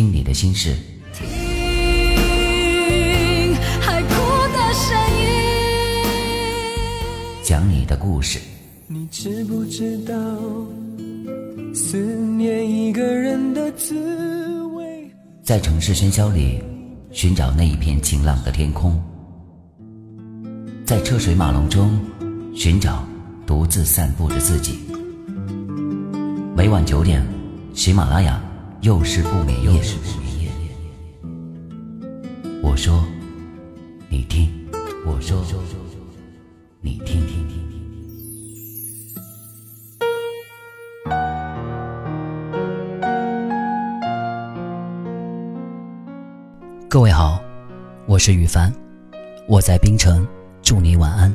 听你的心事，听海哭的声音。讲你的故事。你知不知道思念一个人的滋味？在城市喧嚣里寻找那一片晴朗的天空，在车水马龙中寻找独自散步的自己。每晚九点，喜马拉雅又是不眠夜。我说，你听；我说，你听。各位好，我是雨凡，我在冰城，祝你晚安。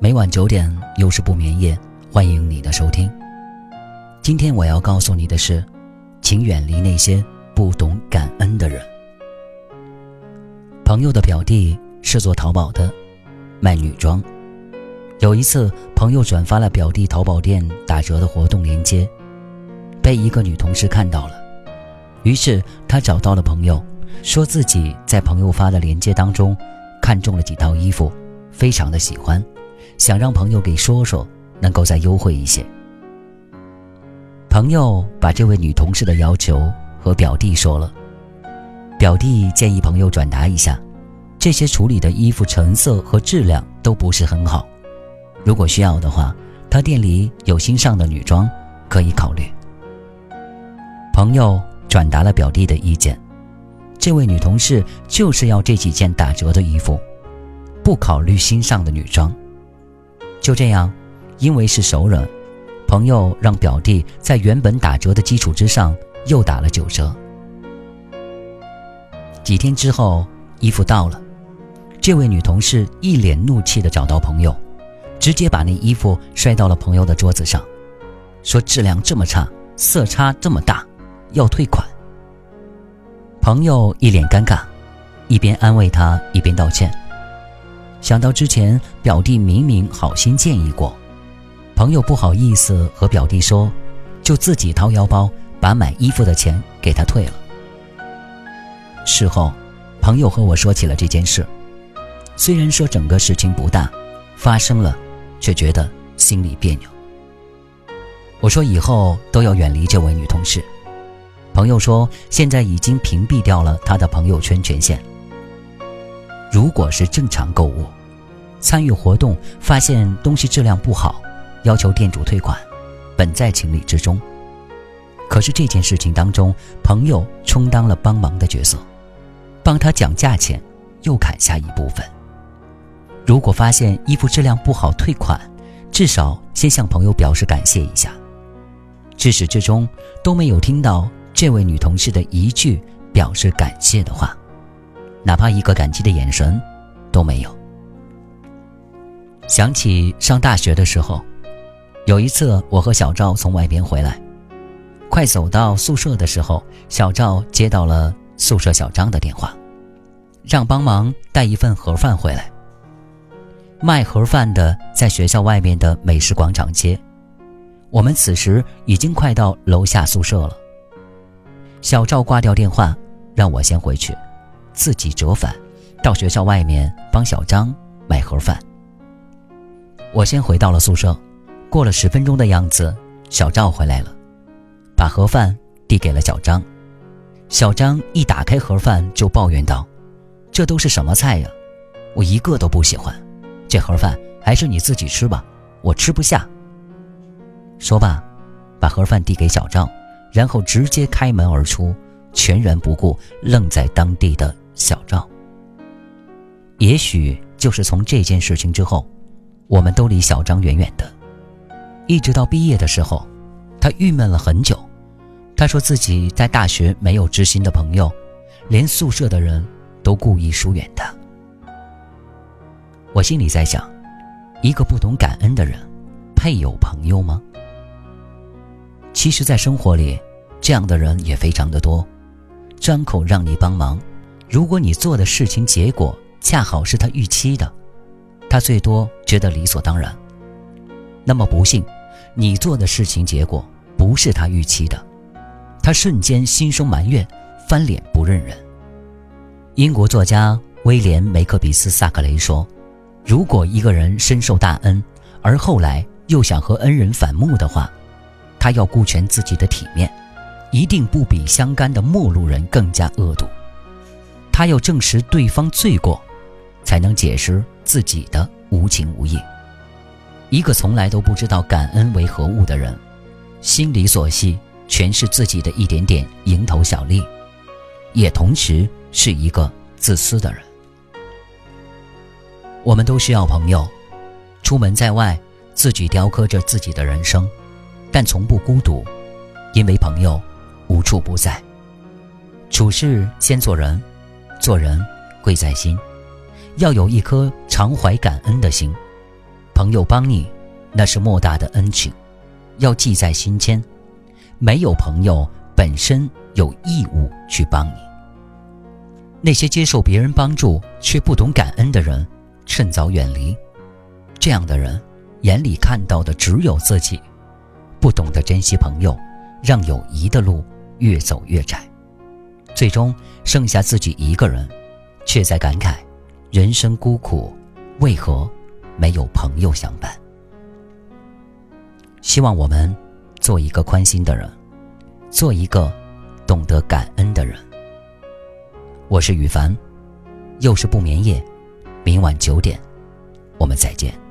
每晚九点，又是不眠夜，欢迎你的收听。今天我要告诉你的是，请远离那些不懂感恩的人。朋友的表弟是做淘宝的，卖女装。有一次，朋友转发了表弟淘宝店打折的活动链接，被一个女同事看到了，于是他找到了朋友。说自己在朋友发的链接当中看中了几套衣服，非常的喜欢，想让朋友给说说，能够再优惠一些。朋友把这位女同事的要求和表弟说了，表弟建议朋友转达一下，这些处理的衣服成色和质量都不是很好，如果需要的话，他店里有新上的女装，可以考虑。朋友转达了表弟的意见。这位女同事就是要这几件打折的衣服，不考虑新上的女装。就这样，因为是熟人，朋友让表弟在原本打折的基础之上又打了九折。几天之后，衣服到了，这位女同事一脸怒气的找到朋友，直接把那衣服摔到了朋友的桌子上，说质量这么差，色差这么大，要退款。朋友一脸尴尬，一边安慰他，一边道歉。想到之前表弟明明好心建议过，朋友不好意思和表弟说，就自己掏腰包把买衣服的钱给他退了。事后，朋友和我说起了这件事，虽然说整个事情不大，发生了，却觉得心里别扭。我说以后都要远离这位女同事。朋友说，现在已经屏蔽掉了他的朋友圈权限。如果是正常购物，参与活动发现东西质量不好，要求店主退款，本在情理之中。可是这件事情当中，朋友充当了帮忙的角色，帮他讲价钱，又砍下一部分。如果发现衣服质量不好退款，至少先向朋友表示感谢一下。至始至终都没有听到。这位女同事的一句表示感谢的话，哪怕一个感激的眼神都没有。想起上大学的时候，有一次我和小赵从外边回来，快走到宿舍的时候，小赵接到了宿舍小张的电话，让帮忙带一份盒饭回来。卖盒饭的在学校外面的美食广场街，我们此时已经快到楼下宿舍了。小赵挂掉电话，让我先回去，自己折返到学校外面帮小张买盒饭。我先回到了宿舍，过了十分钟的样子，小赵回来了，把盒饭递给了小张。小张一打开盒饭就抱怨道：“这都是什么菜呀？我一个都不喜欢，这盒饭还是你自己吃吧，我吃不下。”说罢，把盒饭递给小赵。然后直接开门而出，全然不顾愣在当地的小赵。也许就是从这件事情之后，我们都离小张远远的。一直到毕业的时候，他郁闷了很久。他说自己在大学没有知心的朋友，连宿舍的人都故意疏远他。我心里在想，一个不懂感恩的人，配有朋友吗？其实，在生活里，这样的人也非常的多，张口让你帮忙，如果你做的事情结果恰好是他预期的，他最多觉得理所当然。那么不幸，你做的事情结果不是他预期的，他瞬间心生埋怨，翻脸不认人。英国作家威廉·梅克比斯·萨克雷说：“如果一个人深受大恩，而后来又想和恩人反目的话，他要顾全自己的体面，一定不比相干的陌路人更加恶毒。他要证实对方罪过，才能解释自己的无情无义。一个从来都不知道感恩为何物的人，心里所系全是自己的一点点蝇头小利，也同时是一个自私的人。我们都需要朋友，出门在外，自己雕刻着自己的人生，但从不孤独，因为朋友无处不在。处事先做人，做人贵在心，要有一颗常怀感恩的心。朋友帮你，那是莫大的恩情，要记在心间。没有朋友，本身有义务去帮你。那些接受别人帮助却不懂感恩的人，趁早远离。这样的人，眼里看到的只有自己，不懂得珍惜朋友，让友谊的路越走越窄，最终剩下自己一个人，却在感慨：人生孤苦，为何？没有朋友相伴，希望我们做一个宽心的人，做一个懂得感恩的人。我是羽凡，又是不眠夜，明晚九点，我们再见。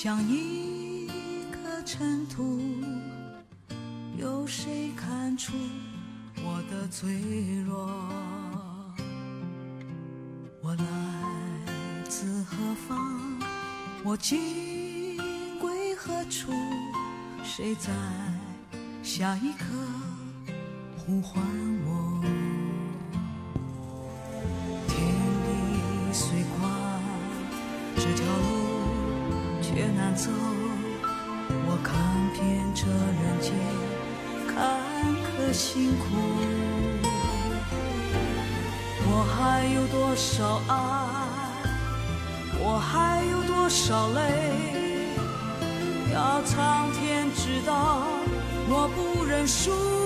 像一颗尘土，有谁看出我的脆弱？我来自何方？我今归何处？谁在下一刻呼唤我？走，我看遍这人间坎坷辛苦，我还有多少爱，我还有多少泪，要苍天知道，我不认输。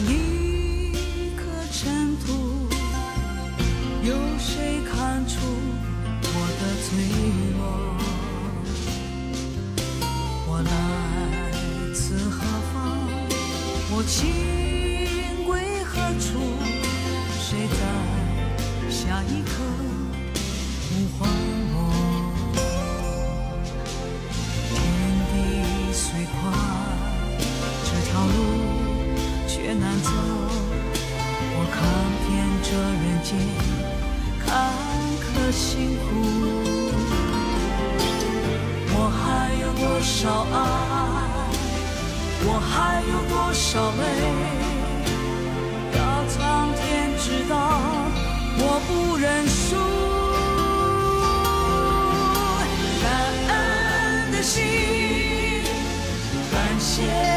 一颗尘土有谁看出我的脆弱？我来自何方？我情归何处？谁在下一刻辛苦我还有多少爱？我还有多少泪要苍天知道我不认输。感恩的心感谢。